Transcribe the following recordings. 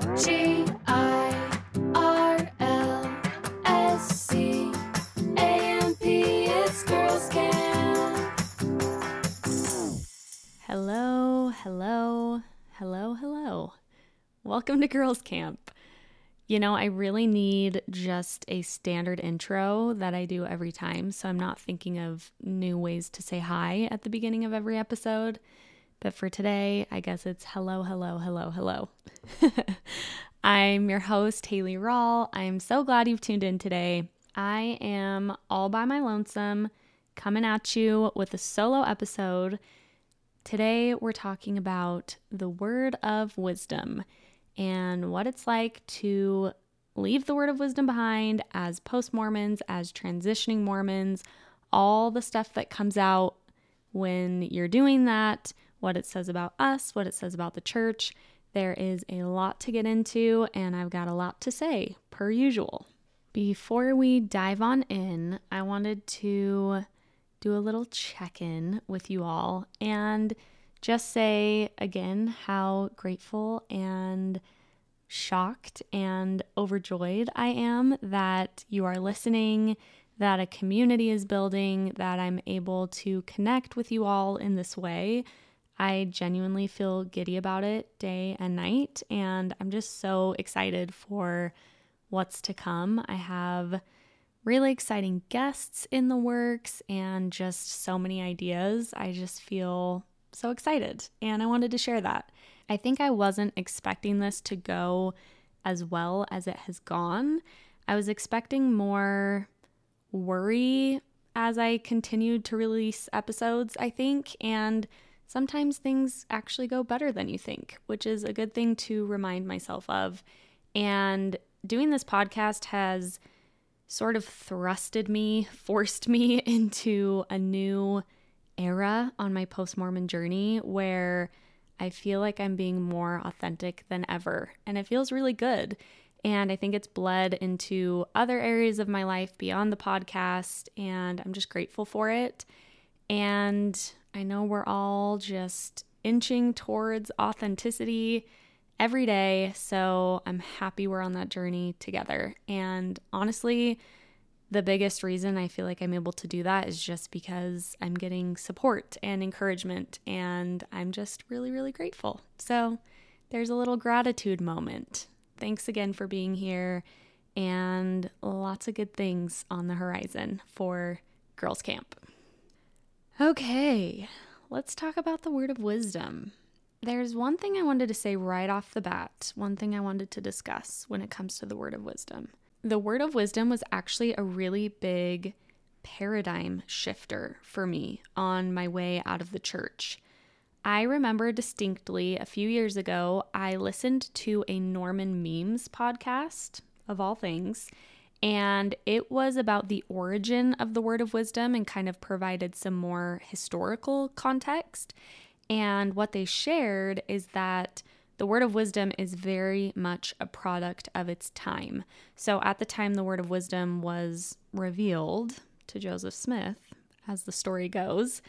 G I R L S C A M P. It's Girls Camp. Hello, hello, hello, hello. Welcome to Girls Camp. You know, I really need just a standard intro that I do every time, so I'm not thinking of new ways to say hi at the beginning of every episode. But for today, I guess it's hello, hello, hello, hello. I'm your host, Hayley Rawle. I'm so glad you've tuned in today. I am all by my lonesome, coming at you with a solo episode. Today, we're talking about the word of wisdom and what it's like to leave the word of wisdom behind as post Mormons, as transitioning Mormons, all the stuff that comes out when you're doing that, what it says about us, what it says about the church. There is a lot to get into, and I've got a lot to say, per usual. Before we dive on in, I wanted to do a little check in with you all and just say again how grateful and shocked and overjoyed I am that you are listening, that a community is building, that I'm able to connect with you all in this way. I genuinely feel giddy about it day and night, and I'm just so excited for what's to come. I have really exciting guests in the works and just so many ideas. I just feel so excited, and I wanted to share that. I think I wasn't expecting this to go as well as it has gone. I was expecting more worry as I continued to release episodes, I think, and sometimes things actually go better than you think, which is a good thing to remind myself of. And doing this podcast has sort of thrusted me, forced me into a new era on my post Mormon journey where I feel like I'm being more authentic than ever. And it feels really good. And I think it's bled into other areas of my life beyond the podcast. And I'm just grateful for it. And I know we're all just inching towards authenticity every day. So I'm happy we're on that journey together. And honestly, the biggest reason I feel like I'm able to do that is just because I'm getting support and encouragement, and I'm just really, really grateful. So there's a little gratitude moment. Thanks again for being here, and lots of good things on the horizon for Girls Camp. Okay, let's talk about the word of wisdom. There's one thing I wanted to say right off the bat, one thing I wanted to discuss when it comes to the word of wisdom the word of wisdom was actually a really big paradigm shifter for me on my way out of the church. I remember distinctly a few years ago, I listened to a Norman Memes podcast, of all things, and it was about the origin of the word of wisdom and kind of provided some more historical context. And what they shared is that the word of wisdom is very much a product of its time. So, at the time the word of wisdom was revealed to Joseph Smith, as the story goes,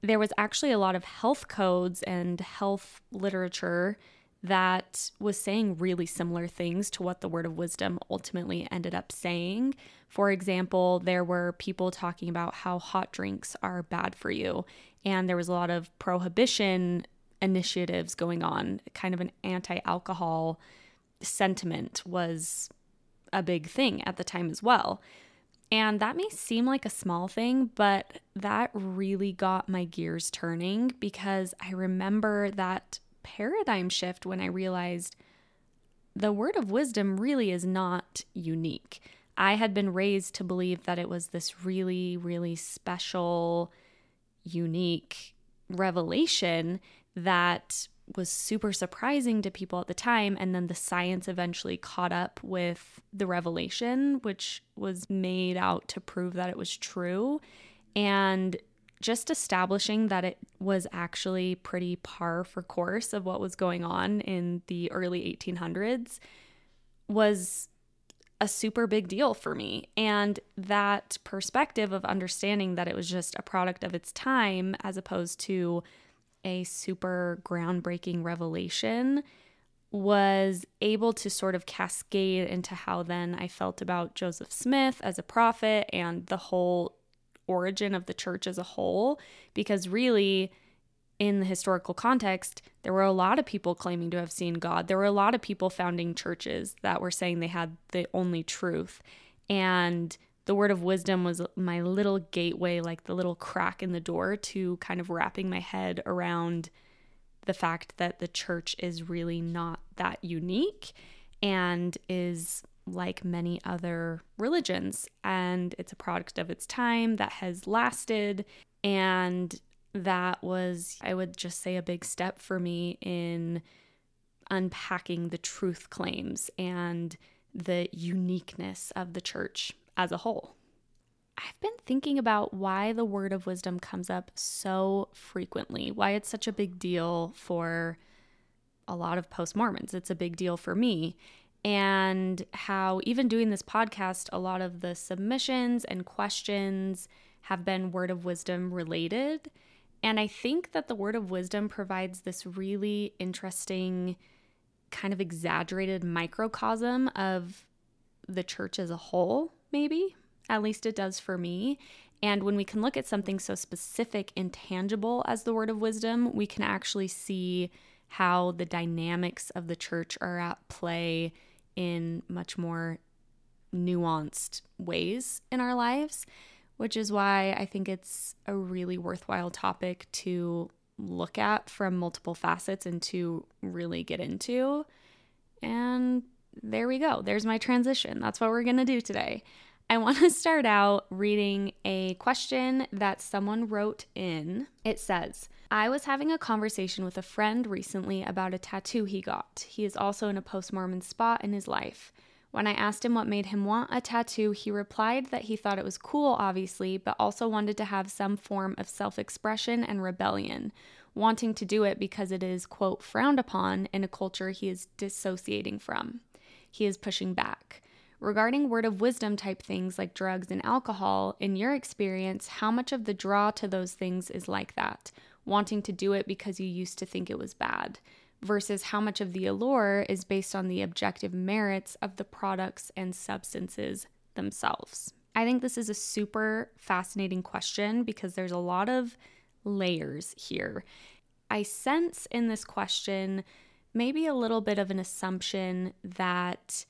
there was actually a lot of health codes and health literature that was saying really similar things to what the word of wisdom ultimately ended up saying. For example, there were people talking about how hot drinks are bad for you, and there was a lot of prohibition initiatives going on. Kind of an anti alcohol sentiment was a big thing at the time as well. And that may seem like a small thing, but that really got my gears turning because I remember that paradigm shift when I realized the word of wisdom really is not unique. I had been raised to believe that it was this really, really special, unique revelation that was super surprising to people at the time. And then the science eventually caught up with the revelation, which was made out to prove that it was true. And just establishing that it was actually pretty par for course of what was going on in the early 1800s was a super big deal for me. And that perspective of understanding that it was just a product of its time as opposed to a super groundbreaking revelation was able to sort of cascade into how then I felt about Joseph Smith as a prophet and the whole origin of the church as a whole. Because really, in the historical context, there were a lot of people claiming to have seen God. There were a lot of people founding churches that were saying they had the only truth. And the word of wisdom was my little gateway, like the little crack in the door to kind of wrapping my head around the fact that the church is really not that unique and is like many other religions. And it's a product of its time that has lasted. And that was, I would just say, a big step for me in unpacking the truth claims and the uniqueness of the church as a whole. I've been thinking about why the word of wisdom comes up so frequently, why it's such a big deal for a lot of post Mormons. It's a big deal for me. And how, even doing this podcast, a lot of the submissions and questions have been word of wisdom related. And I think that the word of wisdom provides this really interesting, kind of exaggerated microcosm of the church as a whole, maybe. At least it does for me. And when we can look at something so specific and tangible as the word of wisdom, we can actually see how the dynamics of the church are at play in much more nuanced ways in our lives, which is why I think it's a really worthwhile topic to look at from multiple facets and to really get into. And there we go. There's my transition. That's what we're going to do today. I want to start out reading a question that someone wrote in. It says, I was having a conversation with a friend recently about a tattoo he got. He is also in a post Mormon spot in his life. When I asked him what made him want a tattoo, he replied that he thought it was cool, obviously, but also wanted to have some form of self expression and rebellion, wanting to do it because it is, quote, frowned upon in a culture he is dissociating from. He is pushing back. Regarding word of wisdom type things like drugs and alcohol, in your experience, how much of the draw to those things is like that, wanting to do it because you used to think it was bad, versus how much of the allure is based on the objective merits of the products and substances themselves? I think this is a super fascinating question because there's a lot of layers here. I sense in this question maybe a little bit of an assumption that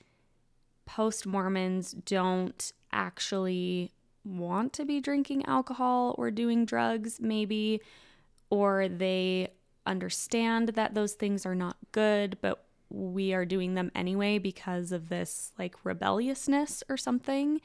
post Mormons don't actually want to be drinking alcohol or doing drugs, maybe, or they understand that those things are not good, but we are doing them anyway because of this like rebelliousness or something.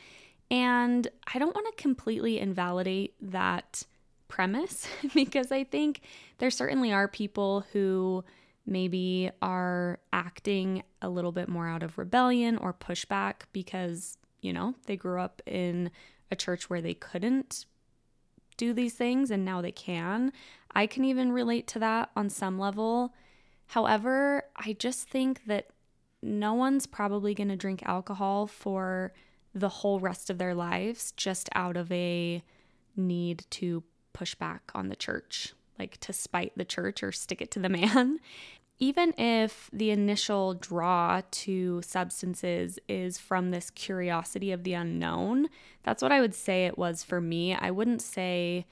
And I don't want to completely invalidate that premise because I think there certainly are people who maybe are acting a little bit more out of rebellion or pushback because, you know, they grew up in a church where they couldn't do these things and now they can. I can even relate to that on some level. However, I just think that no one's probably going to drink alcohol for the whole rest of their lives just out of a need to push back on the church like to spite the church or stick it to the man. Even if the initial draw to substances is from this curiosity of the unknown, that's what I would say it was for me. I wouldn't say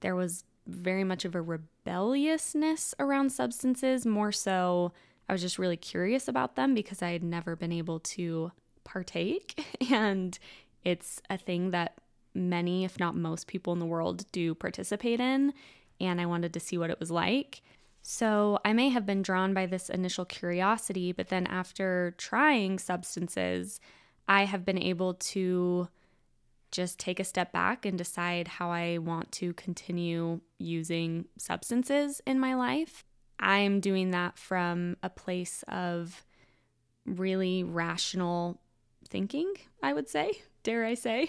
there was very much of a rebelliousness around substances, more so, I was just really curious about them because I had never been able to partake. And it's a thing that many, if not most people in the world do participate in and I wanted to see what it was like. So I may have been drawn by this initial curiosity, but then after trying substances, I have been able to just take a step back and decide how I want to continue using substances in my life. I'm doing that from a place of really rational thinking, I would say dare I say.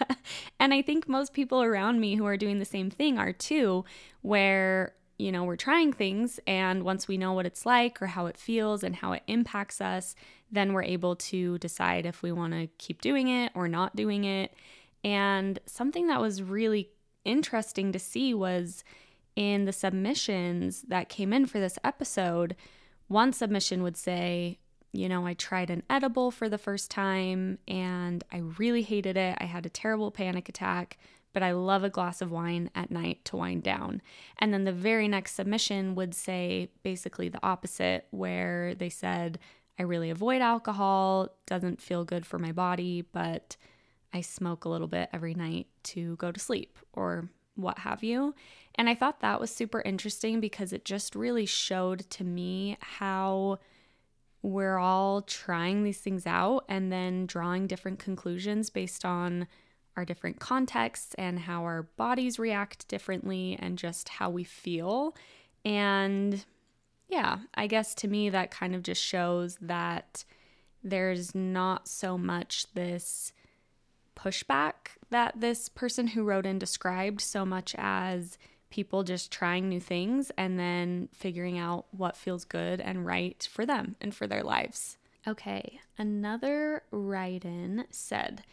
and I think most people around me who are doing the same thing are too, where, you know, we're trying things and once we know what it's like or how it feels and how it impacts us, then we're able to decide if we want to keep doing it or not doing it. And something that was really interesting to see was in the submissions that came in for this episode one submission would say, you know, I tried an edible for the first time and I really hated it. I had a terrible panic attack, but I love a glass of wine at night to wind down. And then the very next submission would say basically the opposite, where they said, I really avoid alcohol, doesn't feel good for my body, but I smoke a little bit every night to go to sleep or what have you. And I thought that was super interesting because it just really showed to me how we're all trying these things out and then drawing different conclusions based on our different contexts and how our bodies react differently and just how we feel. And yeah, I guess to me, that kind of just shows that there's not so much this pushback that this person who wrote in described so much as people just trying new things and then figuring out what feels good and right for them and for their lives. Okay, another write in said,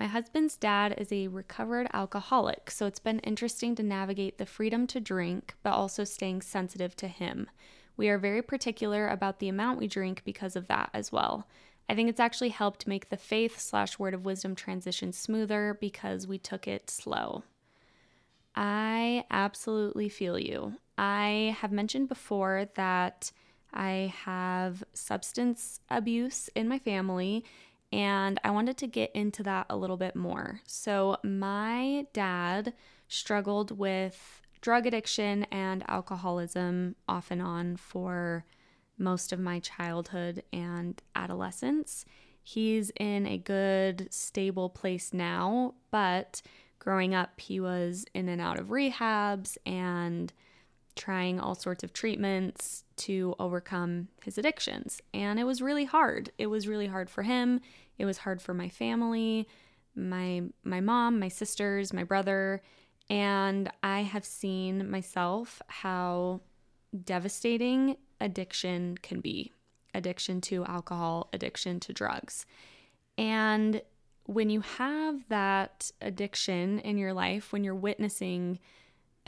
My husband's dad is a recovered alcoholic, so it's been interesting to navigate the freedom to drink, but also staying sensitive to him. We are very particular about the amount we drink because of that as well. I think it's actually helped make the faith slash word of wisdom transition smoother because we took it slow. I absolutely feel you. I have mentioned before that I have substance abuse in my family, and I wanted to get into that a little bit more. So, my dad struggled with drug addiction and alcoholism off and on for most of my childhood and adolescence. He's in a good, stable place now, but growing up, he was in and out of rehabs and trying all sorts of treatments to overcome his addictions. And it was really hard. It was really hard for him. It was hard for my family, my my mom, my sisters, my brother, and I have seen myself how devastating addiction can be addiction to alcohol, addiction to drugs. And when you have that addiction in your life, when you're witnessing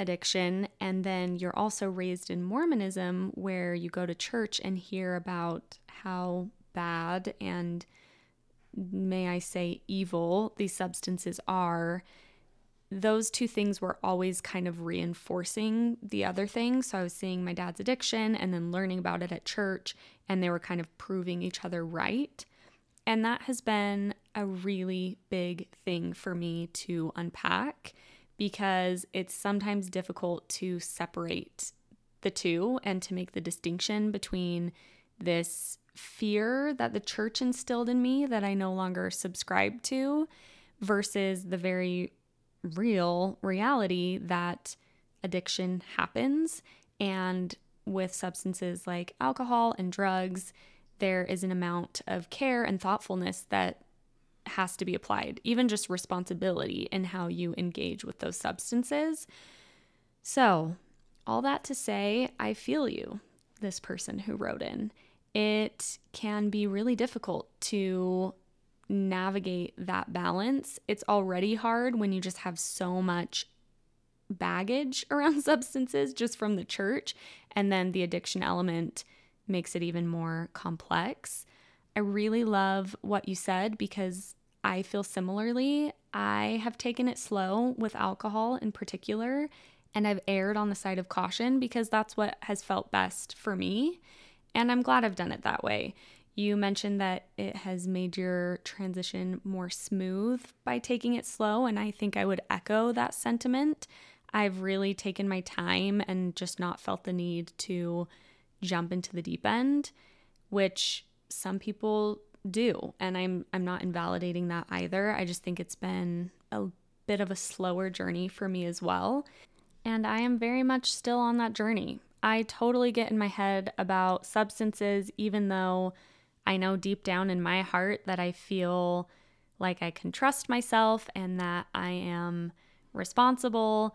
addiction, and then you're also raised in Mormonism, where you go to church and hear about how bad and may I say evil these substances are, those two things were always kind of reinforcing the other thing. So I was seeing my dad's addiction and then learning about it at church, and they were kind of proving each other right. And that has been a really big thing for me to unpack because it's sometimes difficult to separate the two and to make the distinction between this fear that the church instilled in me that I no longer subscribe to versus the very real reality that addiction happens. And with substances like alcohol and drugs, there is an amount of care and thoughtfulness that has to be applied, even just responsibility in how you engage with those substances. So, all that to say, I feel you, this person who wrote in. It can be really difficult to navigate that balance. It's already hard when you just have so much baggage around substances just from the church, and then the addiction element makes it even more complex. I really love what you said because I feel similarly. I have taken it slow with alcohol in particular, and I've erred on the side of caution because that's what has felt best for me. And I'm glad I've done it that way. You mentioned that it has made your transition more smooth by taking it slow, and I think I would echo that sentiment. I've really taken my time and just not felt the need to jump into the deep end, which some people do, and I'm I'm not invalidating that either. I just think it's been a bit of a slower journey for me as well, and I am very much still on that journey. I totally get in my head about substances even though I know deep down in my heart that I feel like I can trust myself and that I am responsible.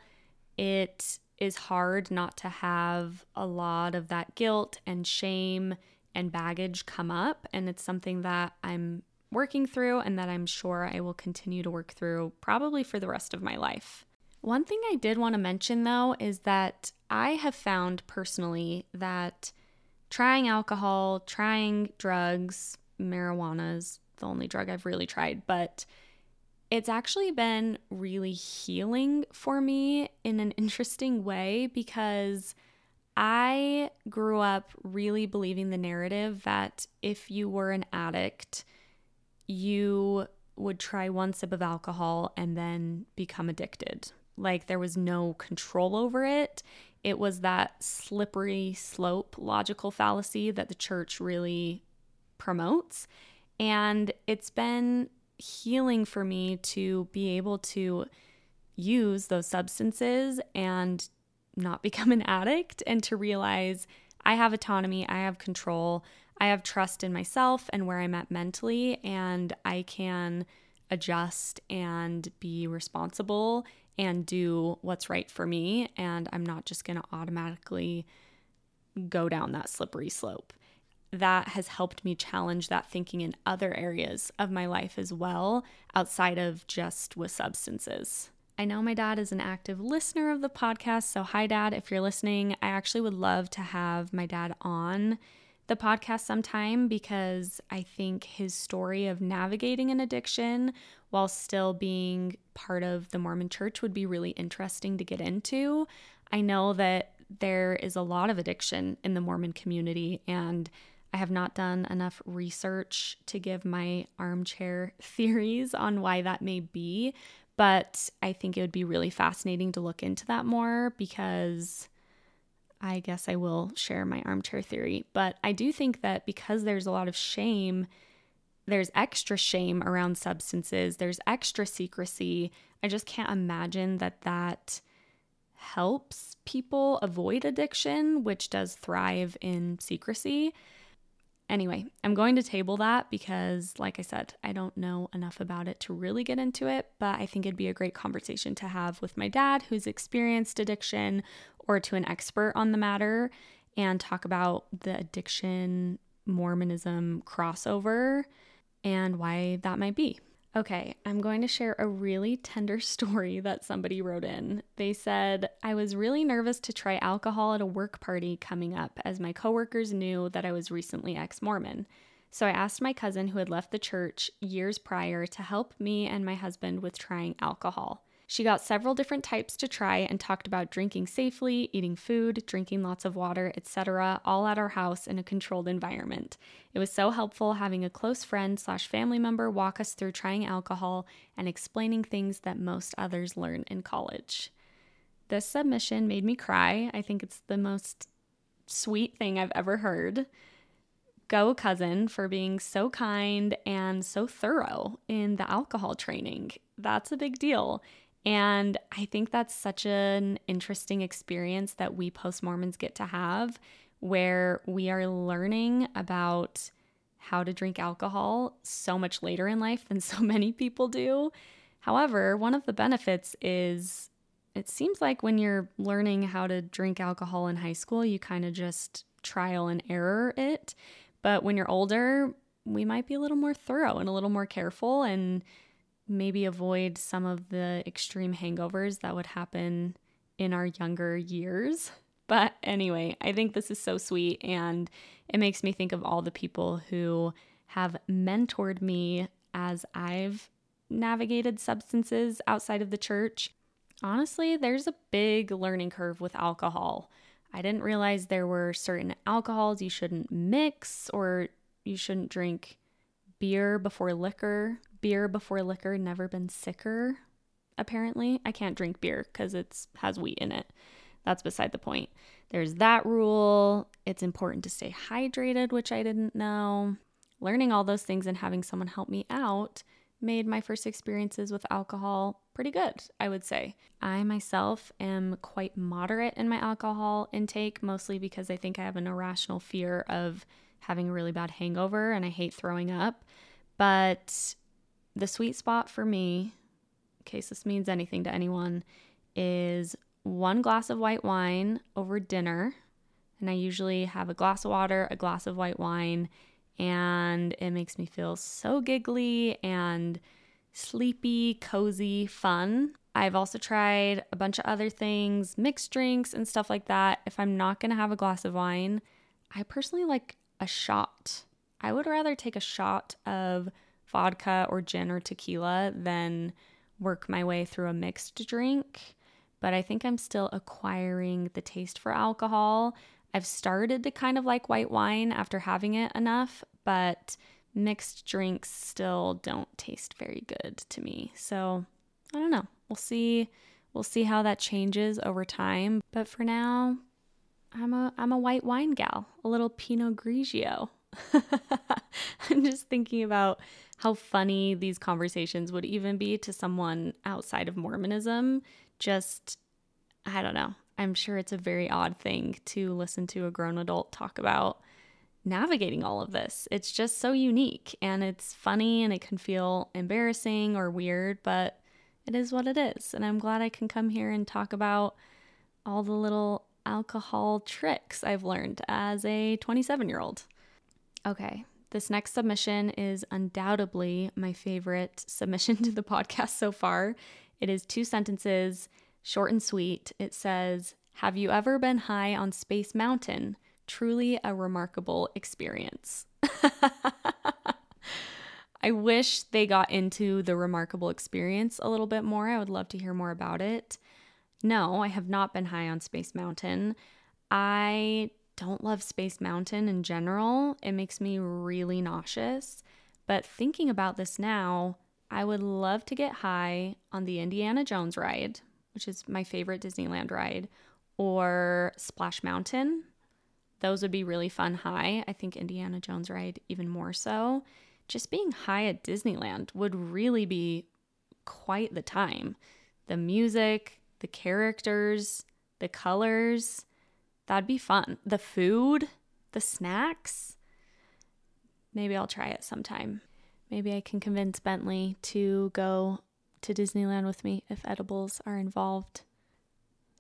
It is hard not to have a lot of that guilt and shame and baggage come up. And it's something that I'm working through and that I'm sure I will continue to work through probably for the rest of my life. One thing I did want to mention though is that I have found personally that trying alcohol, trying drugs, marijuana's the only drug I've really tried, but it's actually been really healing for me in an interesting way because I grew up really believing the narrative that if you were an addict, you would try one sip of alcohol and then become addicted. Like there was no control over it. It was that slippery slope logical fallacy that the church really promotes. And it's been healing for me to be able to use those substances and not become an addict and to realize I have autonomy, I have control, I have trust in myself and where I'm at mentally, and I can adjust and be responsible and do what's right for me. And I'm not just going to automatically go down that slippery slope that has helped me challenge that thinking in other areas of my life as well, outside of just with substances. I know my dad is an active listener of the podcast. So, hi, dad. If you're listening, I actually would love to have my dad on the podcast sometime because I think his story of navigating an addiction while still being part of the Mormon church would be really interesting to get into. I know that there is a lot of addiction in the Mormon community, and I have not done enough research to give my armchair theories on why that may be, but I think it would be really fascinating to look into that more because I guess I will share my armchair theory. But I do think that because there's a lot of shame, there's extra shame around substances, there's extra secrecy. I just can't imagine that that helps people avoid addiction, which does thrive in secrecy. Anyway, I'm going to table that because, like I said, I don't know enough about it to really get into it, but I think it'd be a great conversation to have with my dad, who's experienced addiction, or to an expert on the matter, and talk about the addiction Mormonism crossover and why that might be. Okay, I'm going to share a really tender story that somebody wrote in. They said, I was really nervous to try alcohol at a work party coming up as my coworkers knew that I was recently ex Mormon. So I asked my cousin who had left the church years prior to help me and my husband with trying alcohol. She got several different types to try and talked about drinking safely, eating food, drinking lots of water, etc., all at our house in a controlled environment. It was so helpful having a close friend slash family member walk us through trying alcohol and explaining things that most others learn in college. This submission made me cry. I think it's the most sweet thing I've ever heard. Go, cousin, for being so kind and so thorough in the alcohol training. That's a big deal. And I think that's such an interesting experience that we post Mormons get to have where we are learning about how to drink alcohol so much later in life than so many people do. However, one of the benefits is it seems like when you're learning how to drink alcohol in high school, you kind of just trial and error it. But when you're older, we might be a little more thorough and a little more careful and maybe avoid some of the extreme hangovers that would happen in our younger years. But anyway, I think this is so sweet and it makes me think of all the people who have mentored me as I've navigated substances outside of the church. Honestly, there's a big learning curve with alcohol. I didn't realize there were certain alcohols you shouldn't mix or you shouldn't drink beer before liquor. Beer before liquor never been sicker apparently. I can't drink beer because it has wheat in it. That's beside the point. There's that rule. It's important to stay hydrated which i didn't know. Learning all those things and having someone help me out made my first experiences with alcohol pretty good, I would say. I myself am quite moderate in my alcohol intake, mostly because I think I have an irrational fear of having a really bad hangover and I hate throwing up. But the sweet spot for me, in case this means anything to anyone, is one glass of white wine over dinner. And I usually have a glass of water, a glass of white wine, and it makes me feel so giggly and sleepy, cozy, fun. I've also tried a bunch of other things, mixed drinks and stuff like that. If I'm not to have a glass of wine, I personally like a shot. I would rather take a shot of vodka or gin or tequila than work my way through a mixed drink. But I think I'm still acquiring the taste for alcohol. I've started to kind of like white wine after having it enough, but mixed drinks still don't taste very good to me. So I don't know. We'll see. We'll see how that changes over time. But for now, I'm a I'm a white wine gal, a little Pinot Grigio. I'm just thinking about how funny these conversations would even be to someone outside of Mormonism. Just I don't know. I'm sure it's a very odd thing to listen to a grown adult talk about navigating all of this. It's just so unique and it's funny and it can feel embarrassing or weird, but it is what it is. And I'm glad I can come here and talk about all the little alcohol tricks I've learned as a 27 year old. Okay, this next submission is undoubtedly my favorite submission to the podcast so far. It is two sentences, short and sweet. It says, Have you ever been high on Space Mountain? Truly a remarkable experience. I wish they got into the remarkable experience a little bit more. I would love to hear more about it. No, I have not been high on Space Mountain. I don't love Space Mountain in general. It makes me really nauseous. But thinking about this now, I would love to get high on the Indiana Jones ride, which is my favorite Disneyland ride, or Splash Mountain. Those would be really fun high. I think Indiana Jones ride even more so. Just being high at Disneyland would really be quite the time. The music, the characters, the colors, that'd be fun. The food, the snacks. Maybe I'll try it sometime. Maybe I can convince Bentley to go to Disneyland with me if edibles are involved.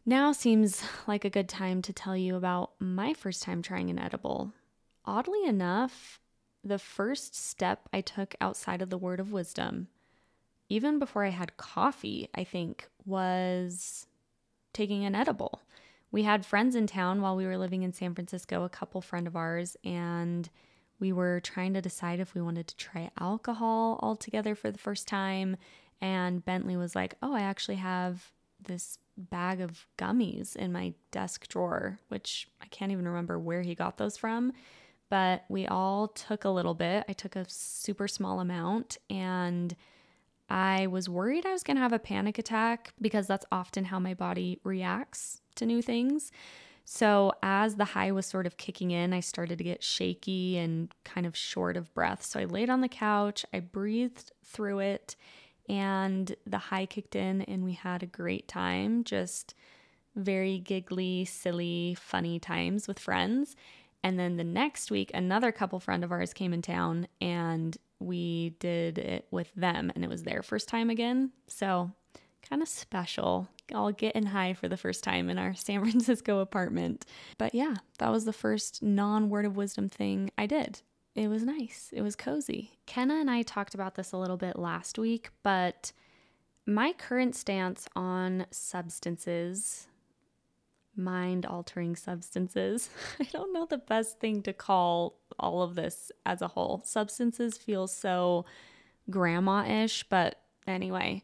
Now seems like a good time to tell you about my first time trying an edible. Oddly enough, the first step I took outside of the word of wisdom, even before I had coffee, I think, was taking an edible. We had friends in town while we were living in San Francisco, a couple friend of ours, and we were trying to decide if we wanted to try alcohol all together for the first time. And Bentley was like, Oh, I actually have this bag of gummies in my desk drawer, which I can't even remember where he got those from. But we all took a little bit. I took a super small amount and I was worried I was going to have a panic attack because that's often how my body reacts to new things. So, as the high was sort of kicking in, I started to get shaky and kind of short of breath. So, I laid on the couch, I breathed through it, and the high kicked in, and we had a great time. Just very giggly, silly, funny times with friends. And then the next week, another couple friend of ours came in town and we did it with them, and it was their first time again. So, kind of special. All getting high for the first time in our San Francisco apartment. But yeah, that was the first non word of wisdom thing I did it was nice. It was cozy. Kenna and I talked about this a little bit last week, but my current stance on substances, mind altering substances, I don't know the best thing to call all of this as a whole. Substances feel so grandma ish, but anyway,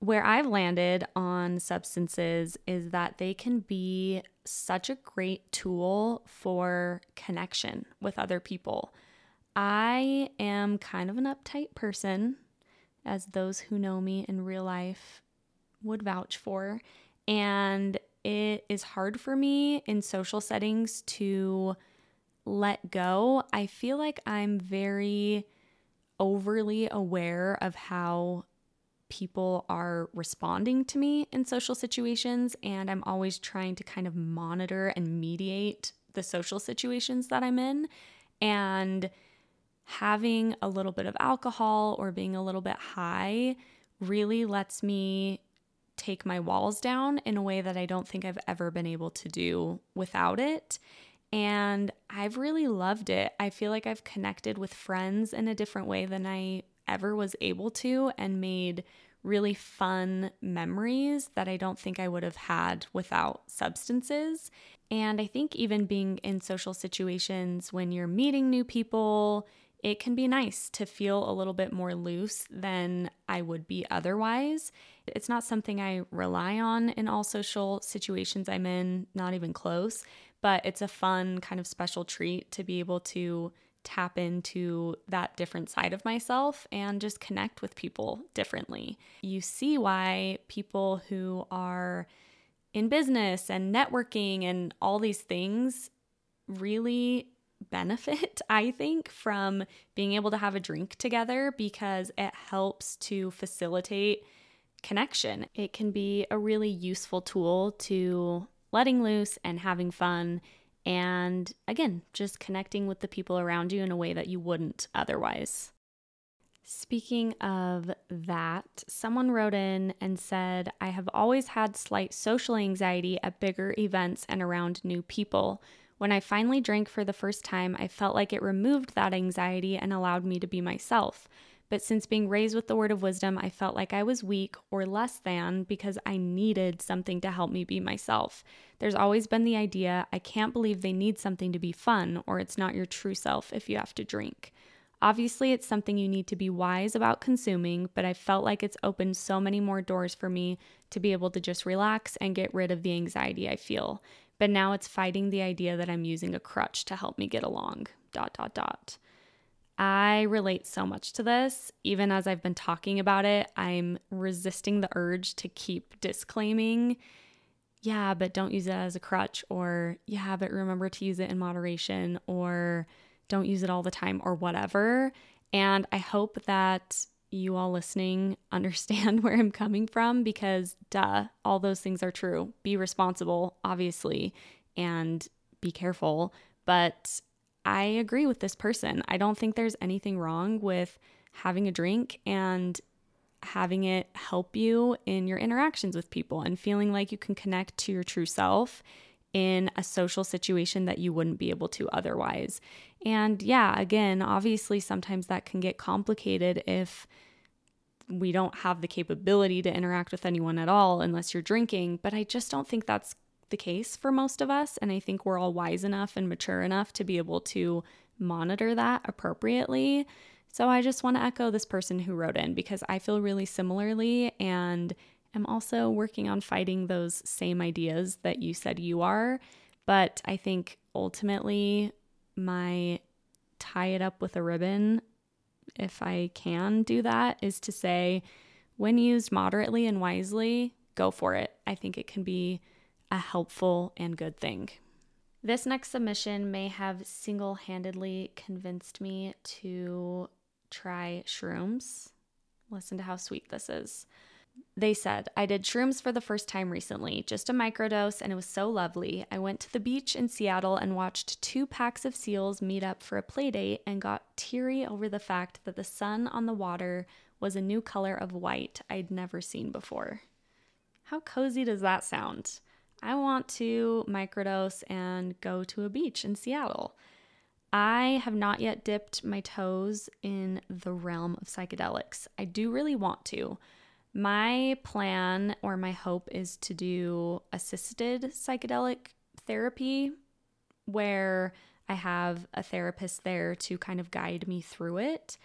where I've landed on substances is that they can be such a great tool for connection with other people. I am kind of an uptight person, as those who know me in real life would vouch for. And it is hard for me in social settings to let go. I feel like I'm very overly aware of how people are responding to me in social situations, and I'm always trying to kind of monitor and mediate the social situations that I'm in. And having a little bit of alcohol or being a little bit high really lets me take my walls down in a way that I don't think I've ever been able to do without it. And I've really loved it. I feel like I've connected with friends in a different way than I ever was able to and made really fun memories that I don't think I would have had without substances. And I think even being in social situations when you're meeting new people, it can be nice to feel a little bit more loose than I would be otherwise. It's not something I rely on in all social situations I'm in, not even close, but it's a fun kind of special treat to be able to tap into that different side of myself and just connect with people differently. You see why people who are in business and networking and all these things really benefit, I think, from being able to have a drink together because it helps to facilitate connection. It can be a really useful tool to letting loose and having fun. And again, just connecting with the people around you in a way that you wouldn't otherwise. Speaking of that, someone wrote in and said, I have always had slight social anxiety at bigger events and around new people. When I finally drank for the first time, I felt like it removed that anxiety and allowed me to be myself. But since being raised with the word of wisdom, I felt like I was weak or less than because I needed something to help me be myself. There's always been the idea I can't believe they need something to be fun, or it's not your true self if you have to drink. Obviously, it's something you need to be wise about consuming, but I felt like it's opened so many more doors for me to be able to just relax and get rid of the anxiety I feel but now it's fighting the idea that I'm using a crutch to help me get along. Dot, dot, dot. I relate so much to this. Even as I've been talking about it, I'm resisting the urge to keep disclaiming, yeah, but don't use it as a crutch, or yeah, but remember to use it in moderation, or don't use it all the time, or whatever. And I hope that you all listening understand where I'm coming from because, duh, all those things are true. Be responsible, obviously, and be careful. But I agree with this person. I don't think there's anything wrong with having a drink and having it help you in your interactions with people and feeling like you can connect to your true self in a social situation that you wouldn't be able to otherwise. And yeah, again, obviously, sometimes that can get complicated if we don't have the capability to interact with anyone at all unless you're drinking. But I just don't think that's the case for most of us. And I think we're all wise enough and mature enough to be able to monitor that appropriately. So I just want to echo this person who wrote in because I feel really similarly and am also working on fighting those same ideas that you said you are. But I think ultimately, my tie it up with a ribbon if I can do that, is to say, when used moderately and wisely, go for it. I think it can be a helpful and good thing. This next submission may have single handedly convinced me to try shrooms. Listen to how sweet this is. They said, I did shrooms for the first time recently, just a microdose, and it was so lovely. I went to the beach in Seattle and watched two packs of seals meet up for a play date and got teary over the fact that the sun on the water was a new color of white I'd never seen before. How cozy does that sound? I want to microdose and go to a beach in Seattle. I have not yet dipped my toes in the realm of psychedelics. I do really want to. My plan or my hope is to do assisted psychedelic therapy where I have a therapist there to kind of guide me through it.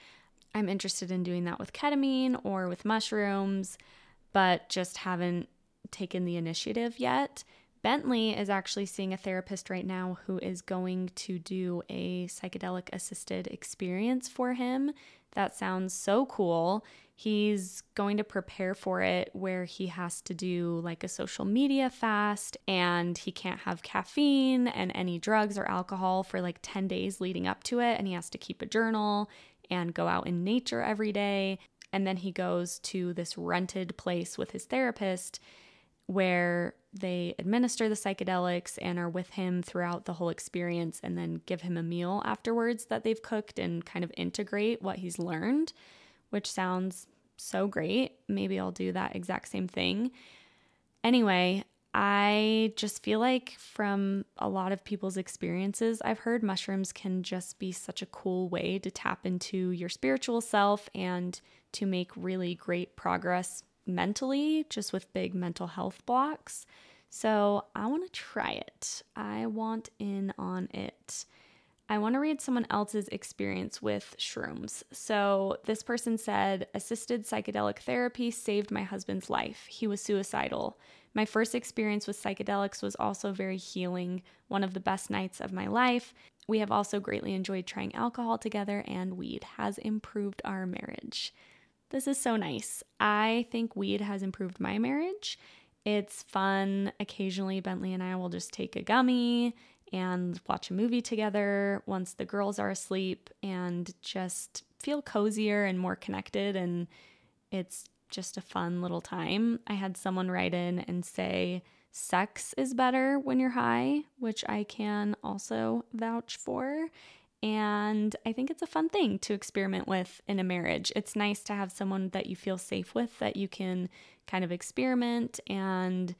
I'm interested in doing that with ketamine or with mushrooms, but just haven't taken the initiative yet. Bentley is actually seeing a therapist right now who is going to do a psychedelic assisted experience for him. That sounds so cool. He's going to prepare for it where he has to do like a social media fast and he can't have caffeine and any drugs or alcohol for like 10 days leading up to it. And he has to keep a journal and go out in nature every day. And then he goes to this rented place with his therapist where they administer the psychedelics and are with him throughout the whole experience and then give him a meal afterwards that they've cooked and kind of integrate what he's learned which sounds so great. Maybe I'll do that exact same thing. Anyway, I just feel like from a lot of people's experiences, I've heard mushrooms can just be such a cool way to tap into your spiritual self and to make really great progress mentally, just with big mental health blocks. So I want to try it. I want in on it. I want to read someone else's experience with shrooms. So, this person said, Assisted psychedelic therapy saved my husband's life. He was suicidal. My first experience with psychedelics was also very healing, one of the best nights of my life. We have also greatly enjoyed trying alcohol together, and weed has improved our marriage. This is so nice. I think weed has improved my marriage. It's fun. Occasionally, Bentley and I will just take a gummy and watch a movie together once the girls are asleep and just feel cozier and more connected. And it's just a fun little time. I had someone write in and say, sex is better when you're high, which I can also vouch for. And I think it's a fun thing to experiment with in a marriage. It's nice to have someone that you feel safe with, that you can kind of experiment and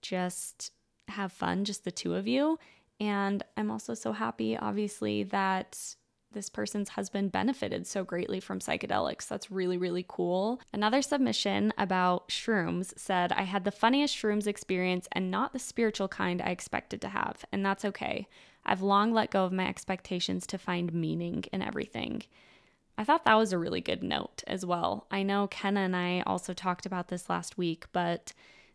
just have fun, just the two of you. And I'm also so happy, obviously, that this person's husband benefited so greatly from psychedelics. That's really, really cool. Another submission about shrooms said, I had the funniest shrooms experience and not the spiritual kind I expected to have, and that's okay. I've long let go of my expectations to find meaning in everything. I thought that was a really good note as well. I know Kenna and I also talked about this last week, but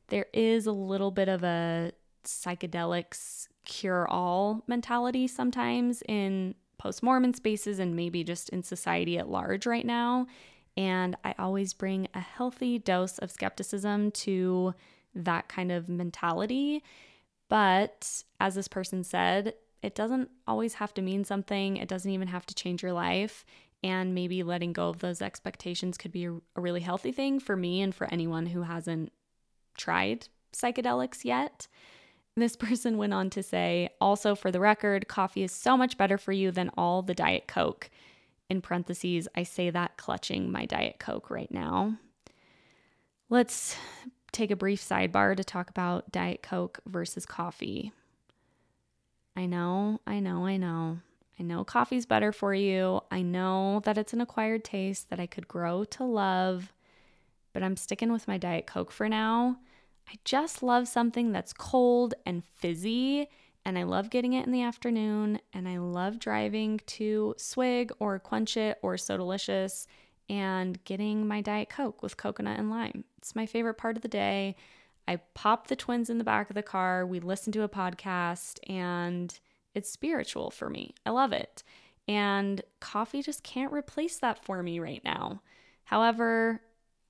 there is a little bit of a psychedelics cure all mentality sometimes in post Mormon spaces and maybe just in society at large right now. And I always bring a healthy dose of skepticism to that kind of mentality. But as this person said, it doesn't always have to mean something, it doesn't even have to change your life. And maybe letting go of those expectations could be a, really healthy thing for me and for anyone who hasn't tried psychedelics yet. This person went on to say, also for the record, coffee is so much better for you than all the Diet Coke. In parentheses, I say that clutching my Diet Coke right now. Let's take a brief sidebar to talk about Diet Coke versus coffee. I know, I know, I know. I know coffee's better for you. I know that it's an acquired taste that I could grow to love, but I'm sticking with my Diet Coke for now I just love something that's cold and fizzy. And I love getting it in the afternoon. And I love driving to Swig or Quench It or Sodalicious and getting my Diet Coke with coconut and lime. It's my favorite part of the day. I pop the twins in the back of the car. We listen to a podcast and it's spiritual for me. I love it. And coffee just can't replace that for me right now. However,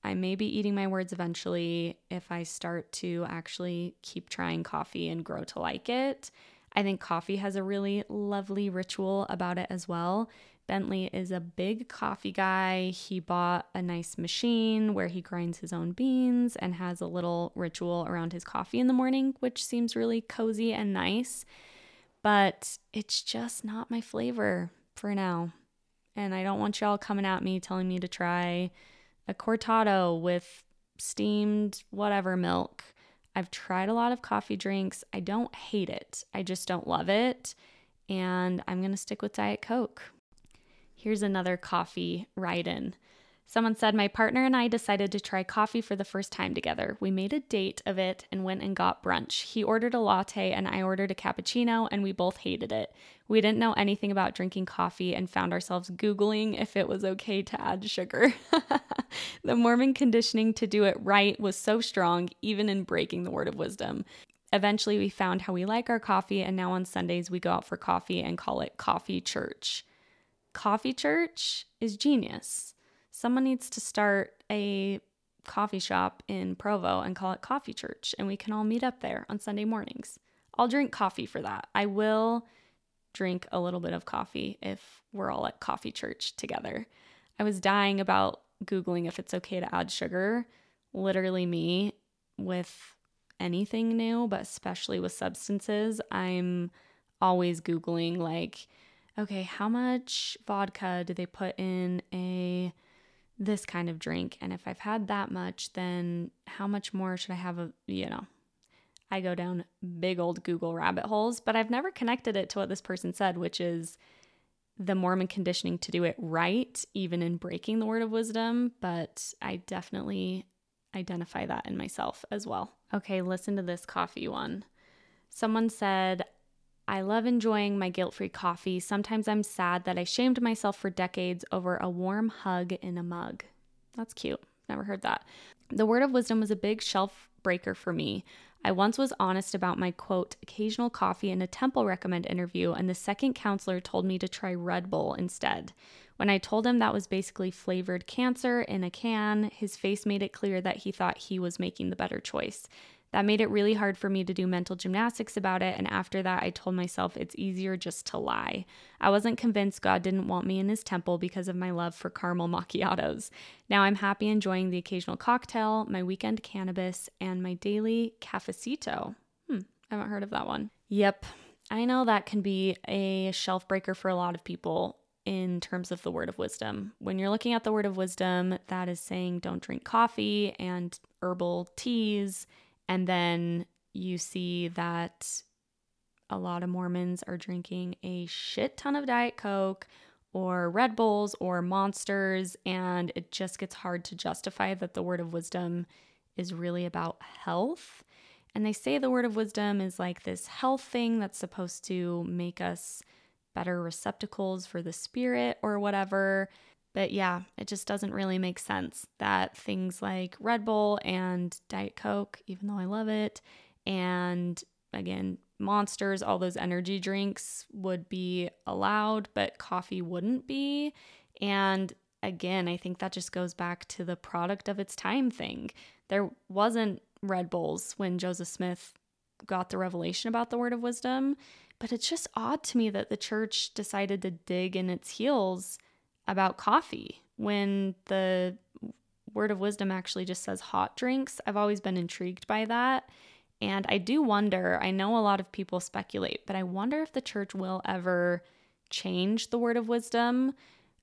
I may be eating my words eventually if I start to actually keep trying coffee and grow to like it. I think coffee has a really lovely ritual about it as well. Bentley is a big coffee guy. He bought a nice machine where he grinds his own beans and has a little ritual around his coffee in the morning, which seems really cozy and nice. But it's just not my flavor for now. And I don't want y'all coming at me telling me to try a cortado with steamed whatever milk. I've tried a lot of coffee drinks. I don't hate it, I just don't love it. And I'm going to stick with Diet Coke. Here's another coffee write in. Someone said, My partner and I decided to try coffee for the first time together. We made a date of it and went and got brunch. He ordered a latte and I ordered a cappuccino, and we both hated it. We didn't know anything about drinking coffee and found ourselves Googling if it was okay to add sugar. the Mormon conditioning to do it right was so strong, even in breaking the word of wisdom. Eventually, we found how we like our coffee, and now on Sundays, we go out for coffee and call it Coffee Church. Coffee Church is genius someone needs to start a coffee shop in Provo and call it Coffee Church, and we can all meet up there on Sunday mornings. I'll drink coffee for that. I will drink a little bit of coffee if we're all at Coffee Church together. I was dying about Googling if it's okay to add sugar. Literally, me with anything new, but especially with substances, I'm always Googling, like, okay, how much vodka do they put in a this kind of drink. And if I've had that much, then how much more should I have? A, you know, I go down big old Google rabbit holes, but I've never connected it to what this person said, which is the Mormon conditioning to do it right, even in breaking the word of wisdom. But I definitely identify that in myself as well. Okay, listen to this coffee one. Someone said, I love enjoying my guilt free coffee. Sometimes I'm sad that I shamed myself for decades over a warm hug in a mug. That's cute. Never heard that. The word of wisdom was a big shelf breaker for me. I once was honest about my quote, occasional coffee in a temple recommend interview, and the second counselor told me to try Red Bull instead. When I told him that was basically flavored cancer in a can, his face made it clear that he thought he was making the better choice. That made it really hard for me to do mental gymnastics about it, and after that, I told myself it's easier just to lie. I wasn't convinced God didn't want me in his temple because of my love for caramel macchiatos. Now I'm happy enjoying the occasional cocktail, my weekend cannabis, and my daily cafecito. Hmm, I haven't heard of that one. Yep, I know that can be a shelf breaker for a lot of people in terms of the word of wisdom. When you're looking at the word of wisdom, that is saying don't drink coffee and herbal teas and then you see that a lot of Mormons are drinking a shit ton of Diet Coke or Red Bulls or Monsters, and it just gets hard to justify that the word of wisdom is really about health. And they say the word of wisdom is like this health thing that's supposed to make us better receptacles for the spirit or whatever. But yeah, it just doesn't really make sense that things like Red Bull and Diet Coke, even though I love it, and again, monsters, all those energy drinks would be allowed, but coffee wouldn't be. And again, I think that just goes back to the product of its time thing. There wasn't Red Bulls when Joseph Smith got the revelation about the word of wisdom, but it's just odd to me that the church decided to dig in its heels about coffee when the word of wisdom actually just says hot drinks. I've always been intrigued by that. And I do wonder, I know a lot of people speculate, but I wonder if the church will ever change the word of wisdom,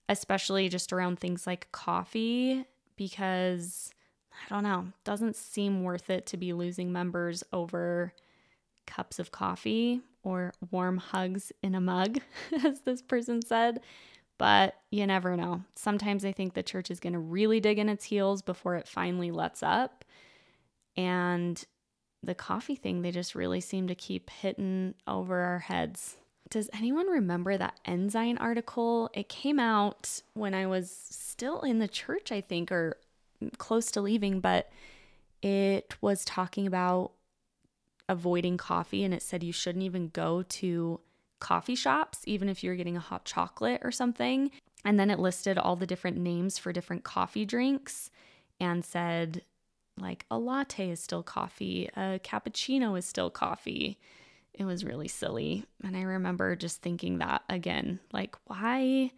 especially just around things like coffee, because I don't know, doesn't seem worth it to be losing members over cups of coffee or warm hugs in a mug, as this person said but you never know. Sometimes I think the church is going to really dig in its heels before it finally lets up. And the coffee thing, they just really seem to keep hitting over our heads. Does anyone remember that Ensign article? It came out when I was still in the church, I think, or close to leaving, but it was talking about avoiding coffee and it said you shouldn't even go to coffee shops, even if you're getting a hot chocolate or something. And then it listed all the different names for different coffee drinks and said, like, a latte is still coffee, a cappuccino is still coffee. It was really silly. And I remember just thinking that again, like, why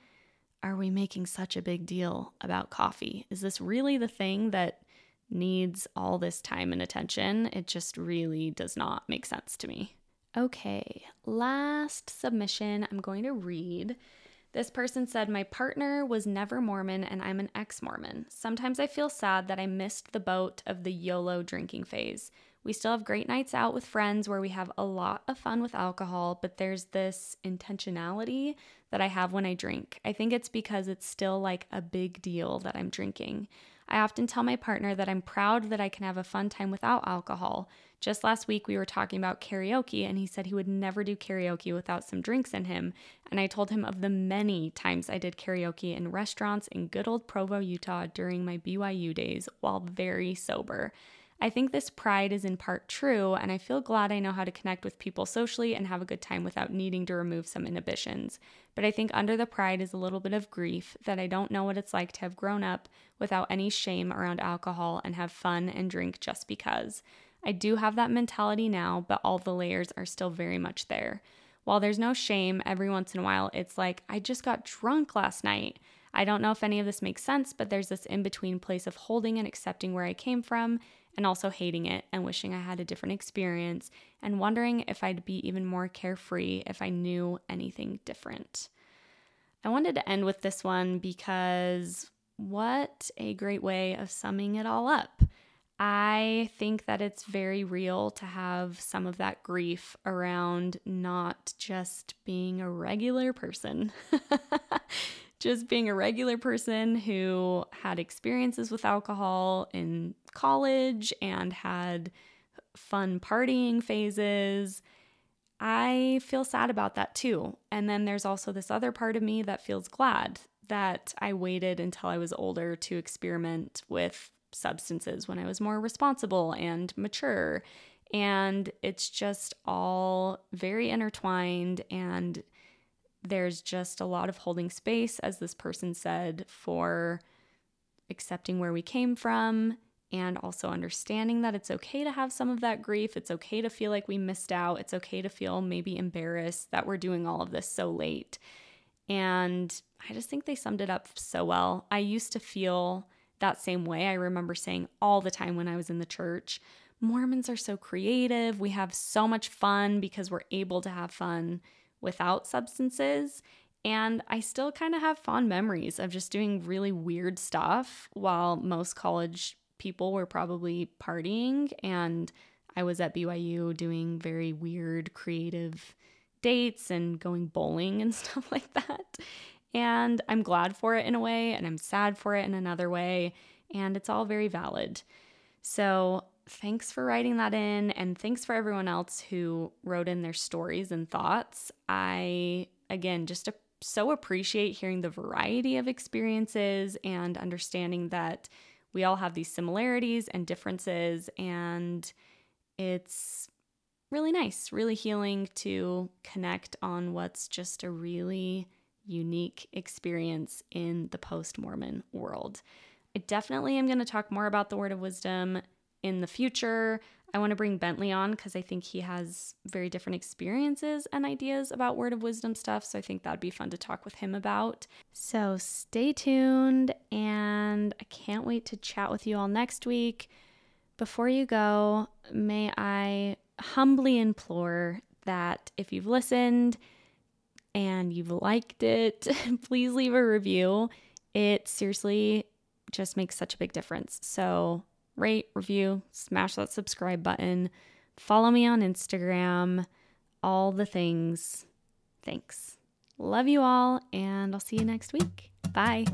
are we making such a big deal about coffee? Is this really the thing that needs all this time and attention? It just really does not make sense to me. Okay, last submission I'm going to read. This person said, My partner was never Mormon and I'm an ex Mormon. Sometimes I feel sad that I missed the boat of the YOLO drinking phase. We still have great nights out with friends where we have a lot of fun with alcohol, but there's this intentionality that I have when I drink. I think it's because it's still like a big deal that I'm drinking. I often tell my partner that I'm proud that I can have a fun time without alcohol. Just last week, we were talking about karaoke, and he said he would never do karaoke without some drinks in him. And I told him of the many times I did karaoke in restaurants in good old Provo, Utah during my BYU days while very sober. I think this pride is in part true, and I feel glad I know how to connect with people socially and have a good time without needing to remove some inhibitions. But I think under the pride is a little bit of grief that I don't know what it's like to have grown up without any shame around alcohol and have fun and drink just because. I do have that mentality now, but all the layers are still very much there. While there's no shame, every once in a while it's like, I just got drunk last night. I don't know if any of this makes sense, but there's this in between place of holding and accepting where I came from and also hating it and wishing I had a different experience and wondering if I'd be even more carefree if I knew anything different. I wanted to end with this one because what a great way of summing it all up. I think that it's very real to have some of that grief around not just being a regular person, just being a regular person who had experiences with alcohol in college and had fun partying phases. I feel sad about that too. And then there's also this other part of me that feels glad that I waited until I was older to experiment with substances when I was more responsible and mature. And it's just all very intertwined, and there's just a lot of holding space, as this person said, for accepting where we came from and also understanding that it's okay to have some of that grief. It's okay to feel like we missed out. It's okay to feel maybe embarrassed that we're doing all of this so late. And I just think they summed it up so well. I used to feel that same way. I remember saying all the time when I was in the church, Mormons are so creative. We have so much fun because we're able to have fun without substances. And I still kind of have fond memories of just doing really weird stuff while most college people were probably partying. And I was at BYU doing very weird, creative dates and going bowling and stuff like that. And I'm glad for it in a way, and I'm sad for it in another way. And it's all very valid. So, thanks for writing that in. And thanks for everyone else who wrote in their stories and thoughts. I, again, just so appreciate hearing the variety of experiences and understanding that we all have these similarities and differences. And it's really nice, really healing to connect on what's just a really unique experience in the post Mormon world. I definitely am going to talk more about the word of wisdom in the future. I want to bring Bentley on because I think he has very different experiences and ideas about word of wisdom stuff. So I think that'd be fun to talk with him about. So stay tuned, and I can't wait to chat with you all next week. Before you go, may I humbly implore that if you've listened, and you've liked it, please leave a review. It seriously just makes such a big difference. So, rate, review, smash that subscribe button, follow me on Instagram, all the things. Thanks. Love you all, and I'll see you next week. Bye.